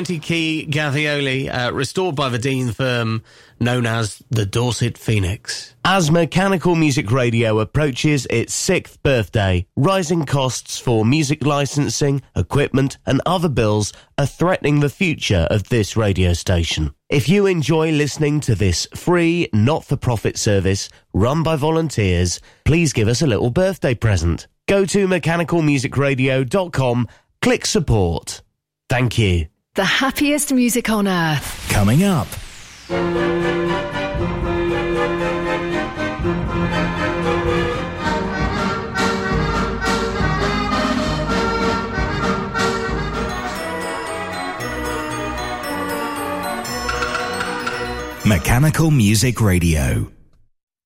90 key Gavioli, uh, restored by the Dean firm known as the Dorset Phoenix. As Mechanical Music Radio approaches its sixth birthday, rising costs for music licensing, equipment, and other bills are threatening the future of this radio station. If you enjoy listening to this free, not for profit service run by volunteers, please give us a little birthday present. Go to mechanicalmusicradio.com, click support. Thank you. The happiest music on earth. Coming up. Mechanical Music Radio.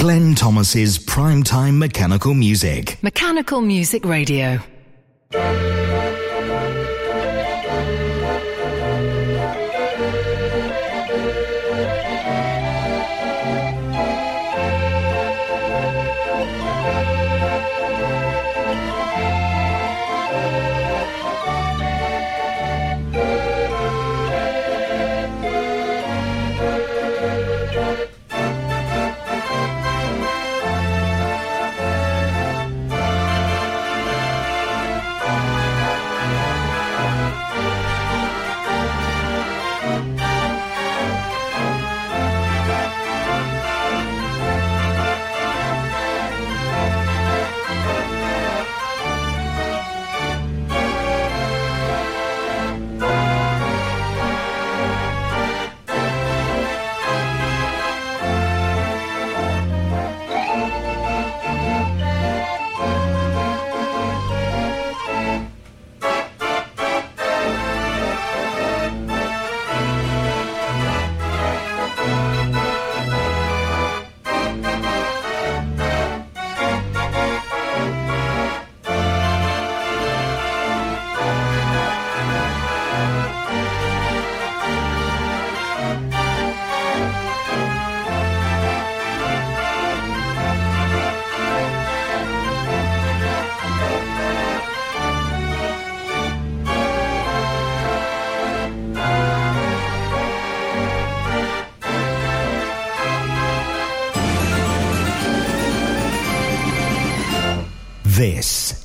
Glenn Thomas's primetime mechanical music. Mechanical Music Radio.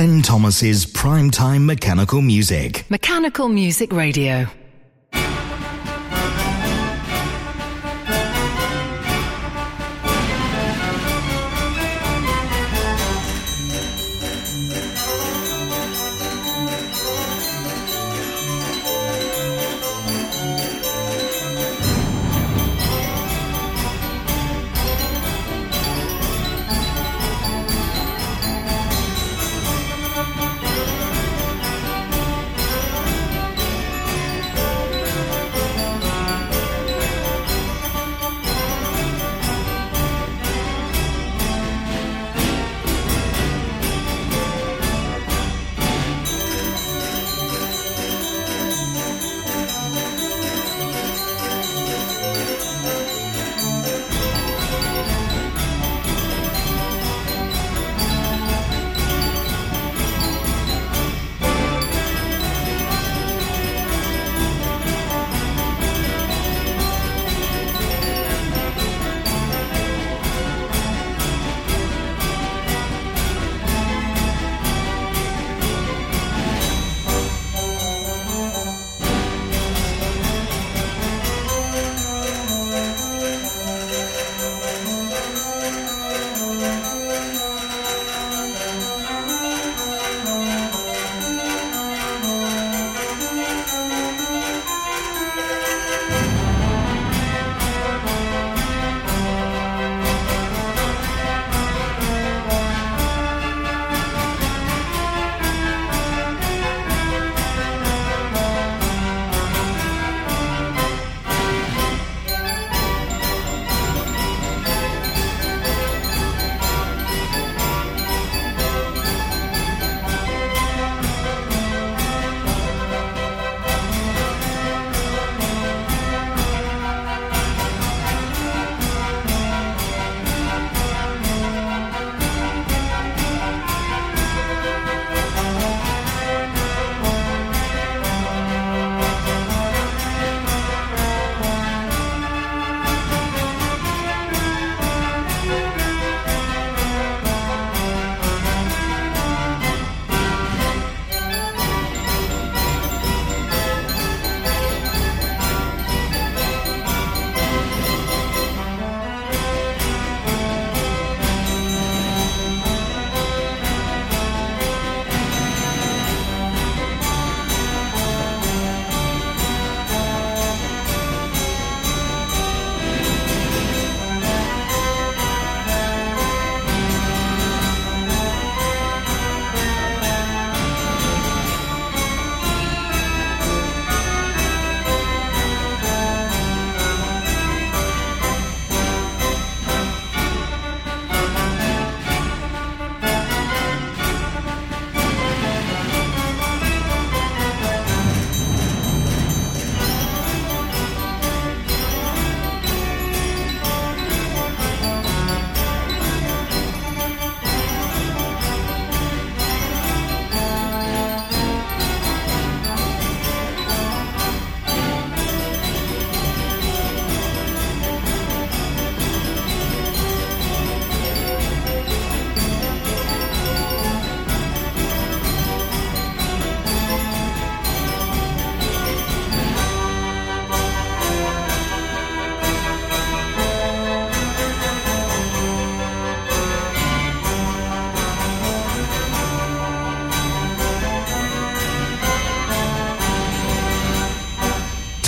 Glenn Thomas's primetime mechanical music. Mechanical Music Radio.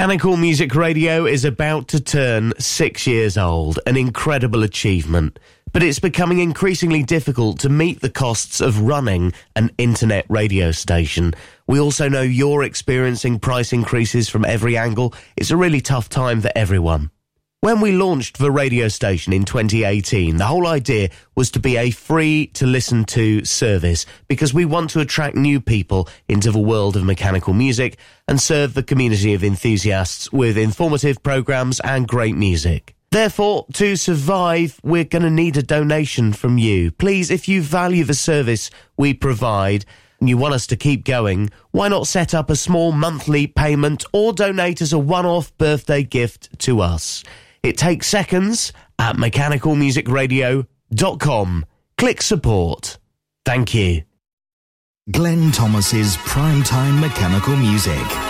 Mechanical Music Radio is about to turn six years old, an incredible achievement. but it's becoming increasingly difficult to meet the costs of running an internet radio station. We also know you're experiencing price increases from every angle. It's a really tough time for everyone. When we launched the radio station in 2018, the whole idea was to be a free to listen to service because we want to attract new people into the world of mechanical music and serve the community of enthusiasts with informative programs and great music. Therefore, to survive, we're going to need a donation from you. Please, if you value the service we provide, and you want us to keep going, why not set up a small monthly payment or donate as a one-off birthday gift to us? It takes seconds at mechanicalmusicradio.com. Click support. Thank you. Glenn Thomas's Primetime Mechanical Music.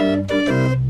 Música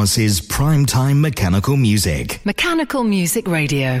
Thomas's primetime mechanical music. Mechanical Music Radio.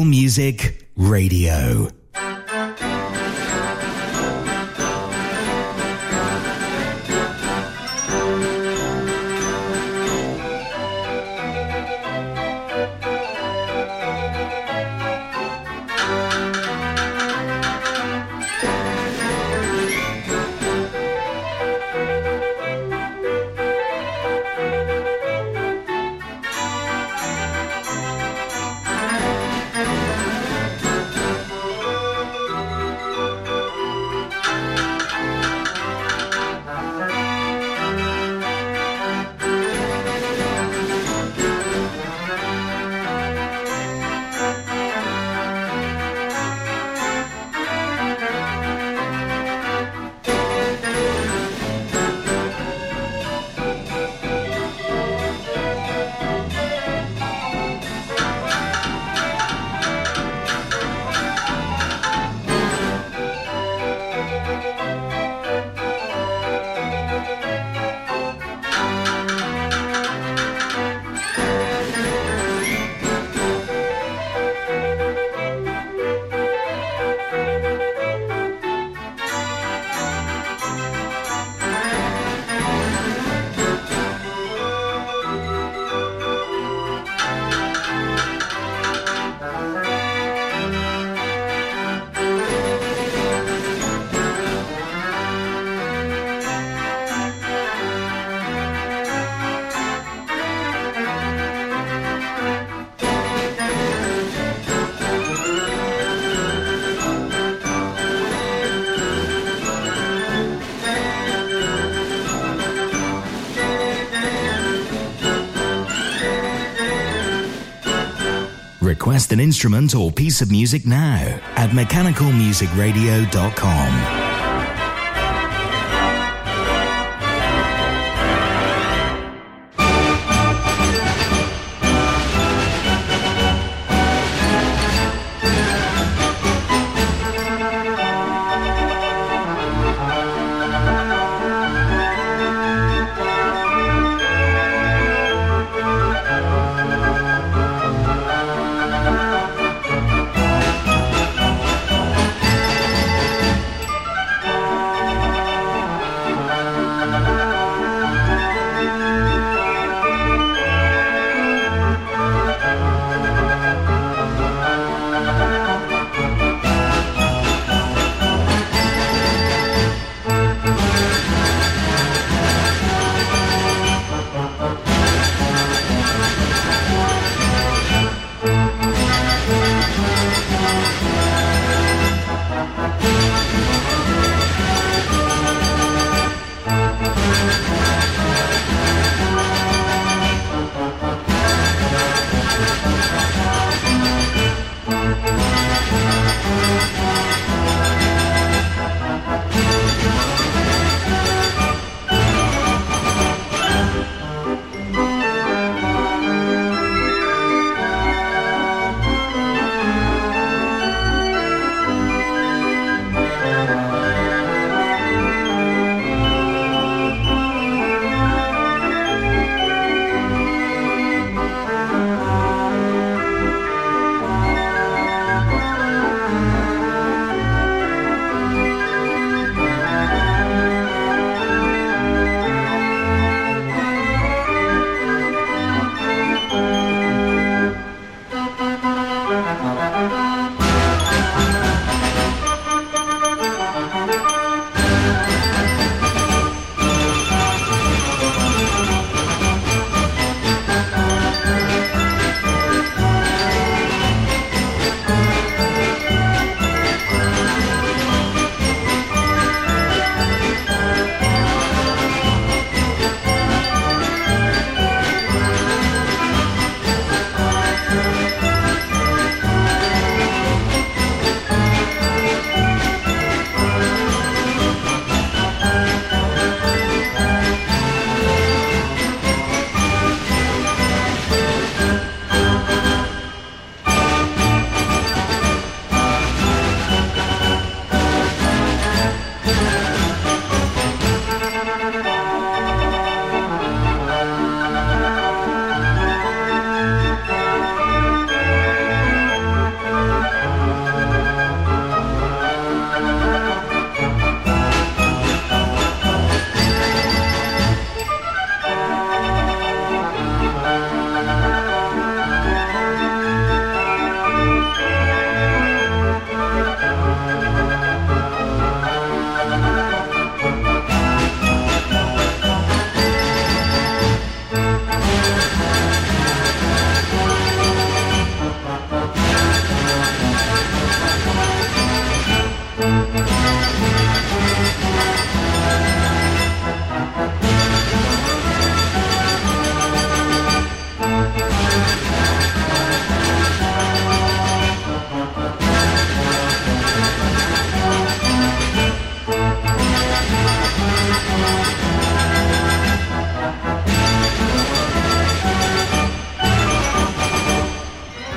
Music Radio. Instrument or piece of music now at mechanicalmusicradio.com.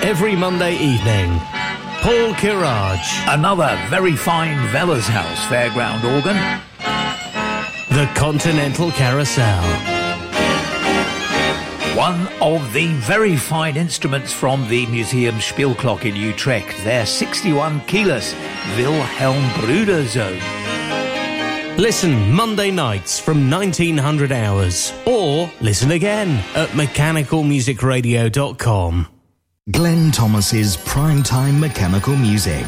every Monday evening. Paul Kirage. Another very fine Wellershaus fairground organ. The Continental Carousel. One of the very fine instruments from the Museum Speelklok in Utrecht, their 61 keyless Wilhelm Bruder Söhne. Listen Monday nights from 1900 hours or listen again at mechanicalmusicradio.com. Glenn Thomas's Primetime Mechanical Music.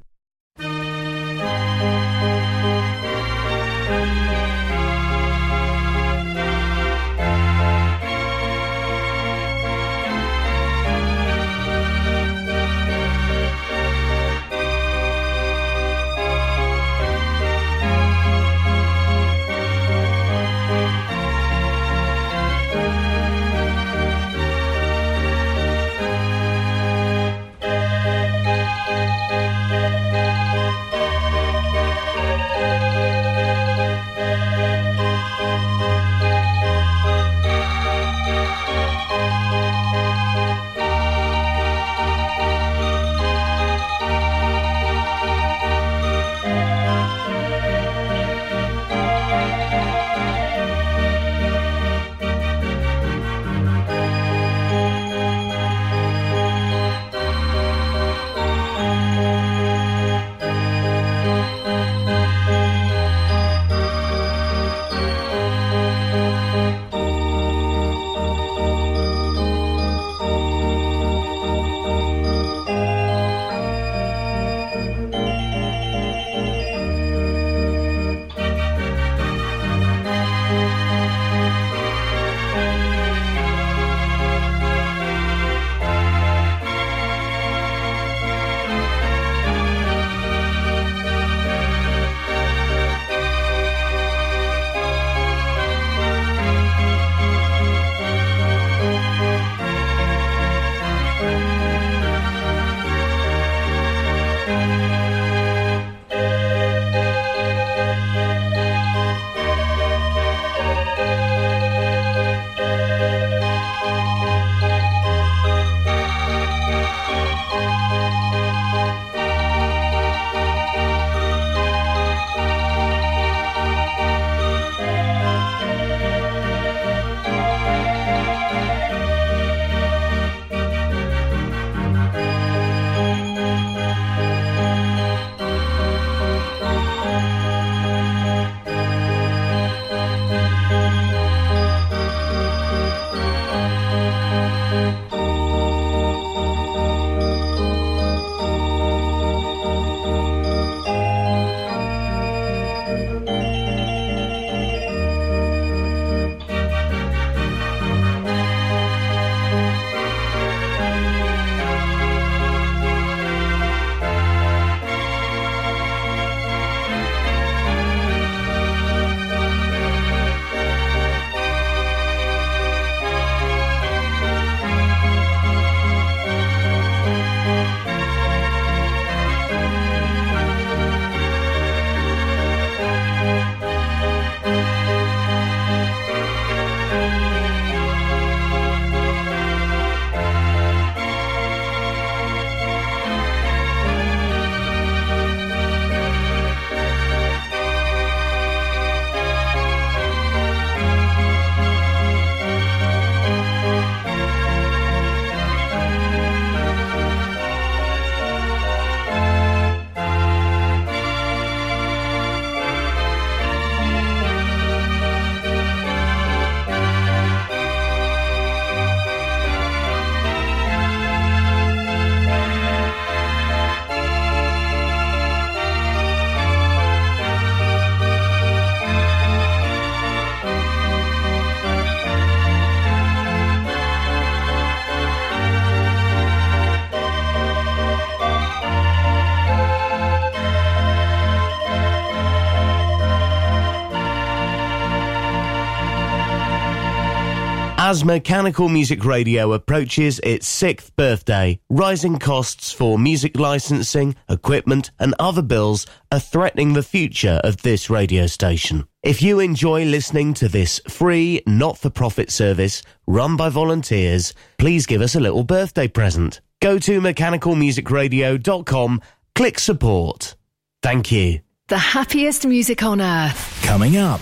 As Mechanical Music Radio approaches its sixth birthday, rising costs for music licensing, equipment, and other bills are threatening the future of this radio station. If you enjoy listening to this free, not for profit service run by volunteers, please give us a little birthday present. Go to mechanicalmusicradio.com, click support. Thank you. The happiest music on earth. Coming up.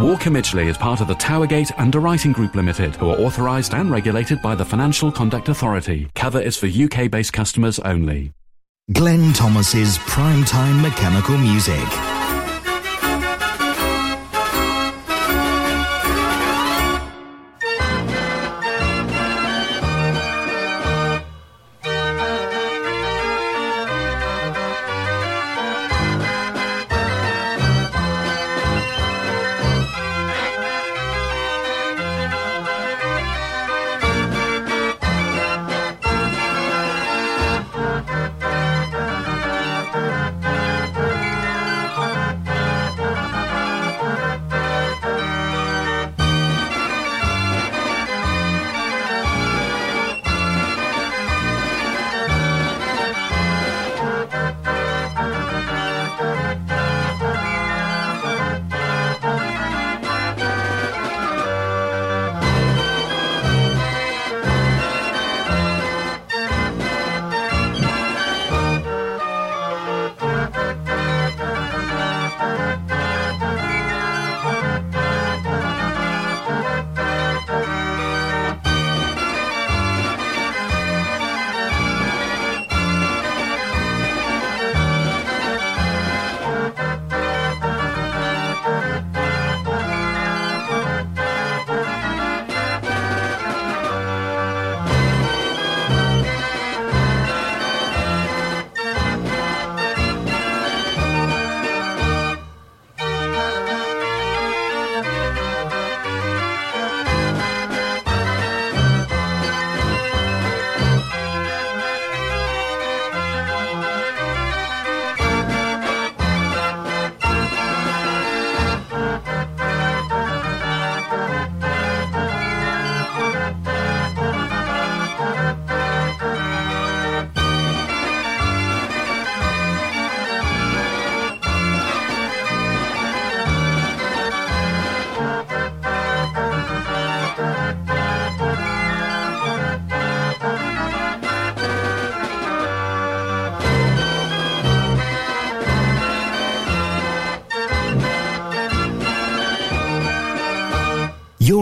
Walker Midgley is part of the Towergate Underwriting Group Limited, who are authorised and regulated by the Financial Conduct Authority. Cover is for UK based customers only. Glenn Thomas's primetime mechanical music.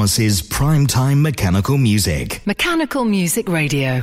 Thomas's primetime mechanical music. Mechanical Music Radio.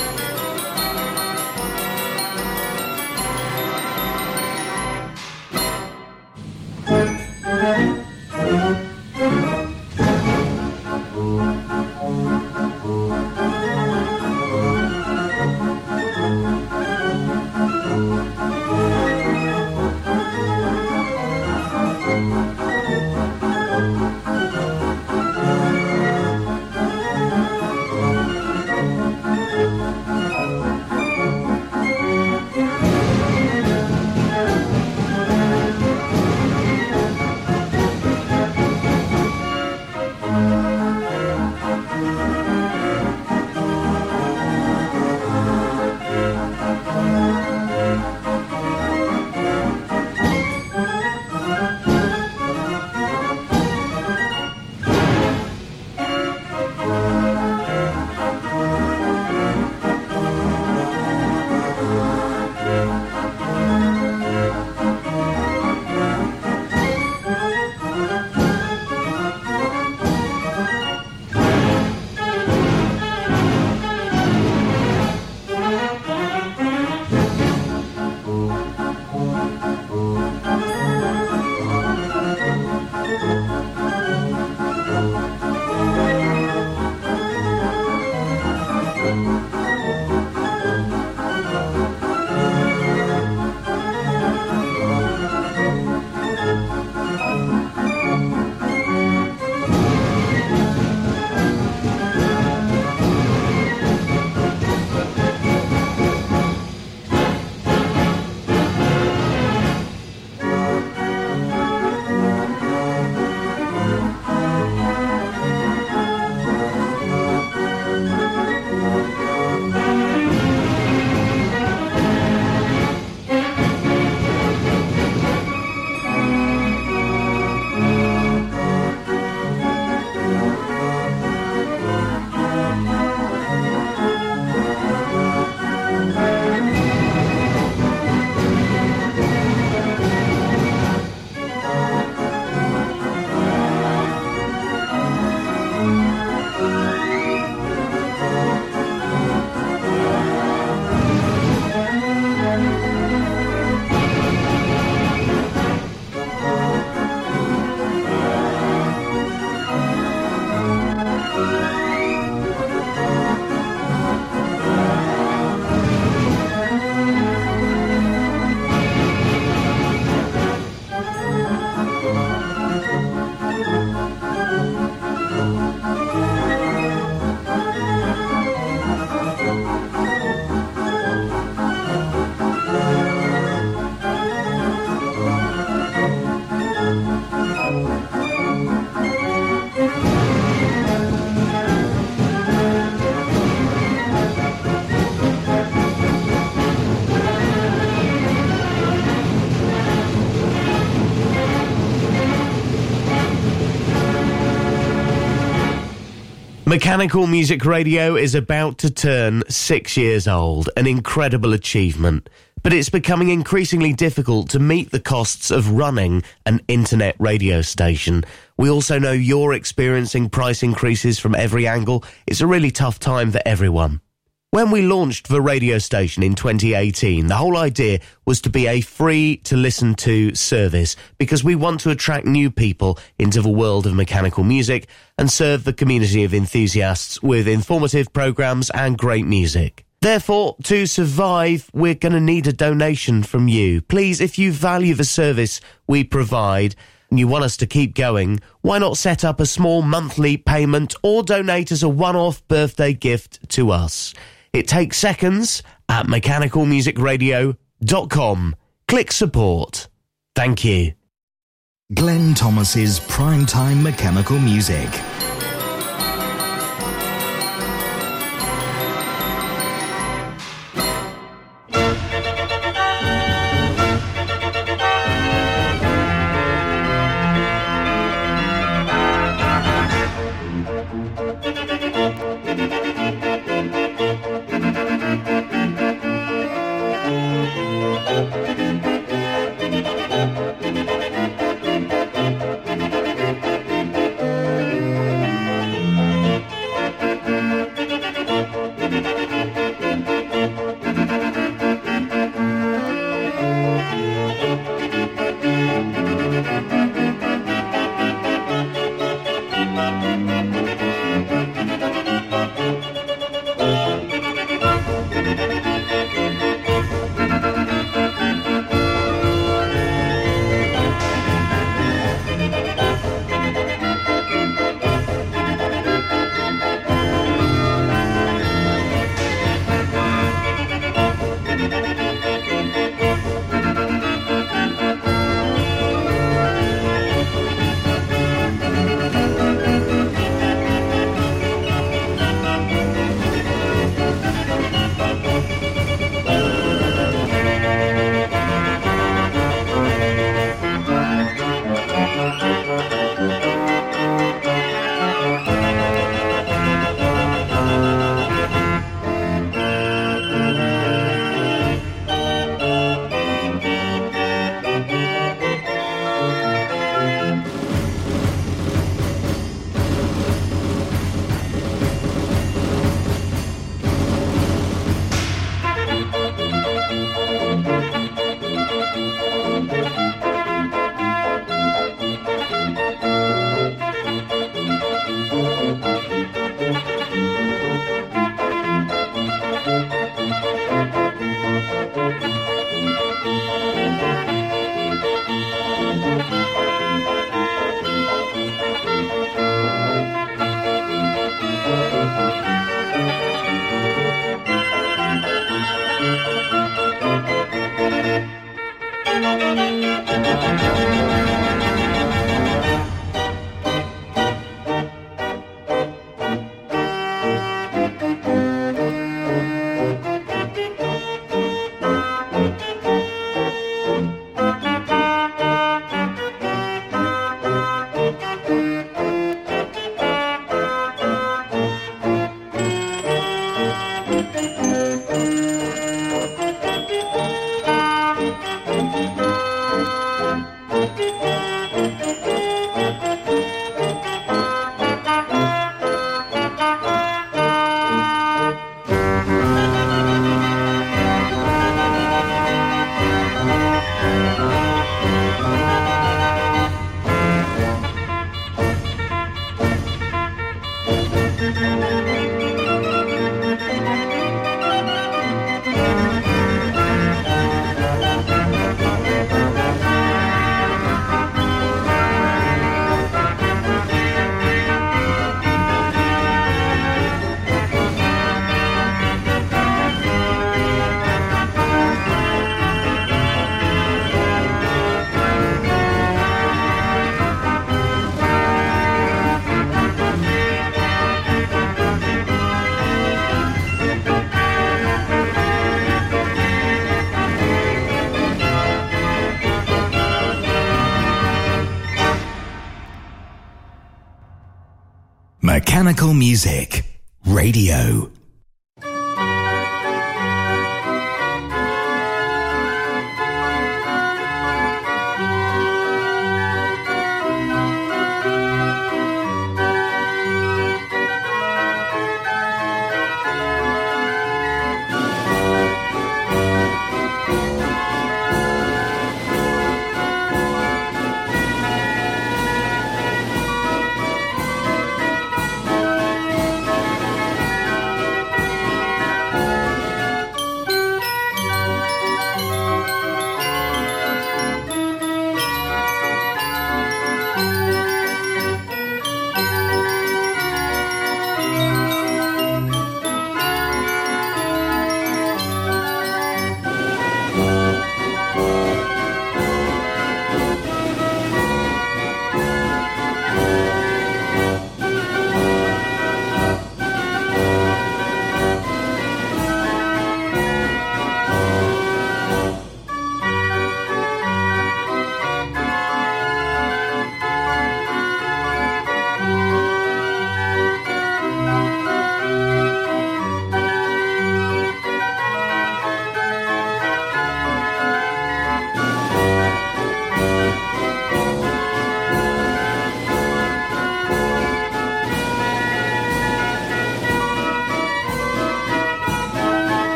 Mechanical Music Radio is about to turn six years old, an incredible achievement. But it's becoming increasingly difficult to meet the costs of running an internet radio station. We also know you're experiencing price increases from every angle. It's a really tough time for everyone. When we launched the radio station in 2018, the whole idea was to be a free to listen to service because we want to attract new people into the world of mechanical music and serve the community of enthusiasts with informative programs and great music. Therefore, to survive, we're going to need a donation from you. Please, if you value the service we provide, and you want us to keep going, why not set up a small monthly payment or donate as a one-off birthday gift to us? It takes seconds at mechanicalmusicradio.com. Click support. Thank you. Glenn Thomas's Primetime Mechanical Music. Music Radio.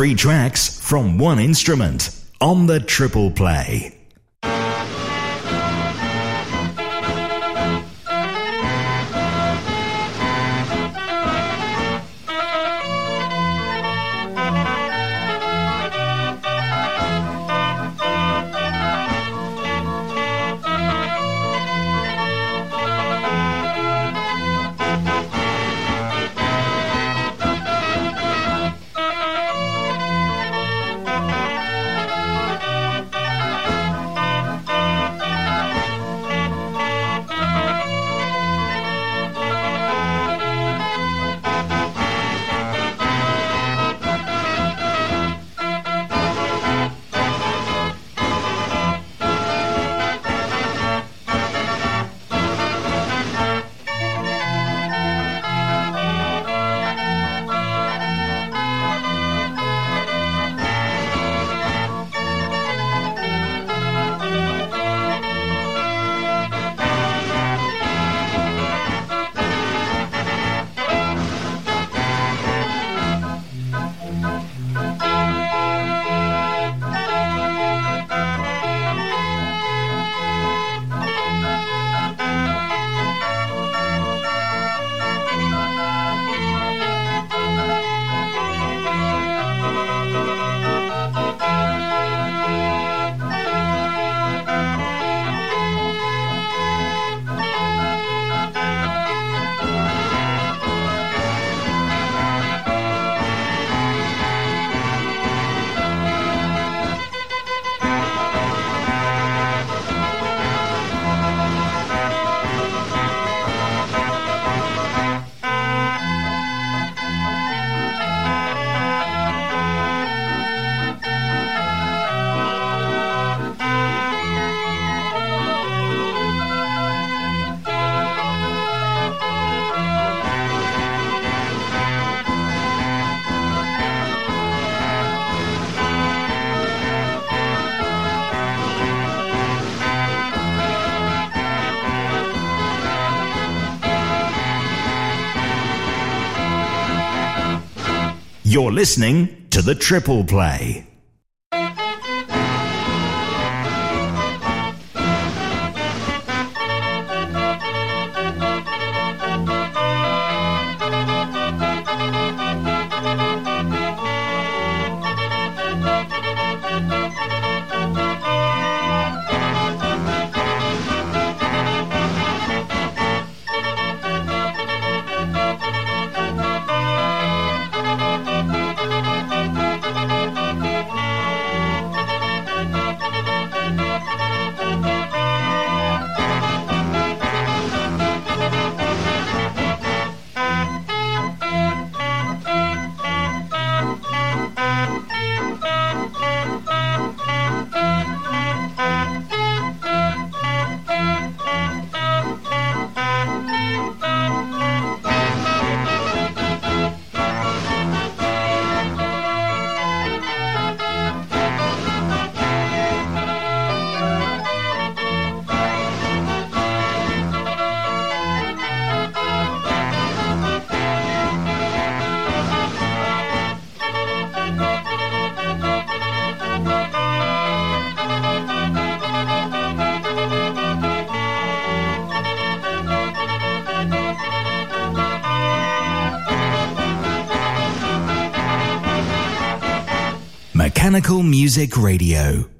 Three tracks from one instrument on the triple play. You're listening to the Triple Play. Music Radio.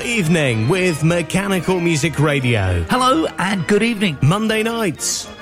evening with Mechanical Music Radio. Hello and good evening. Monday nights,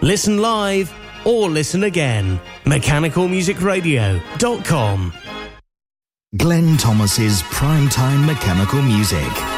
Listen live or listen again. MechanicalMusicRadio.com. Glenn Thomas's Primetime Mechanical Music.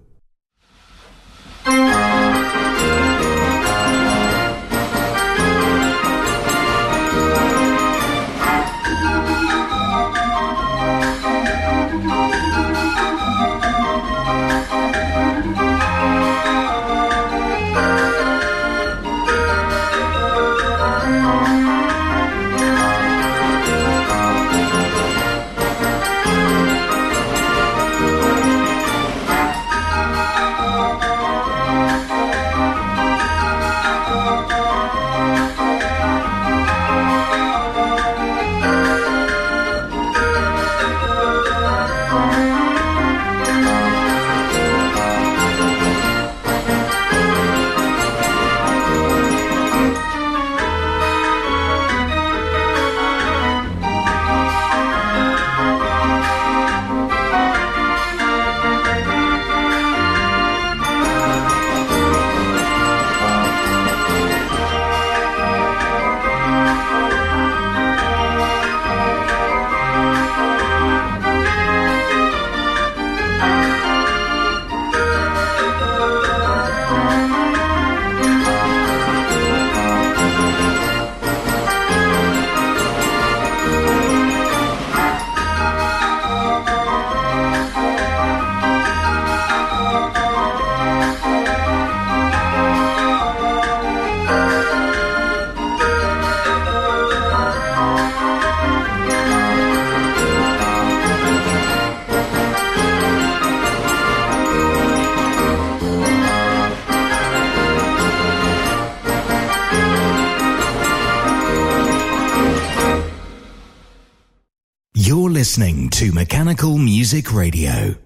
Radio.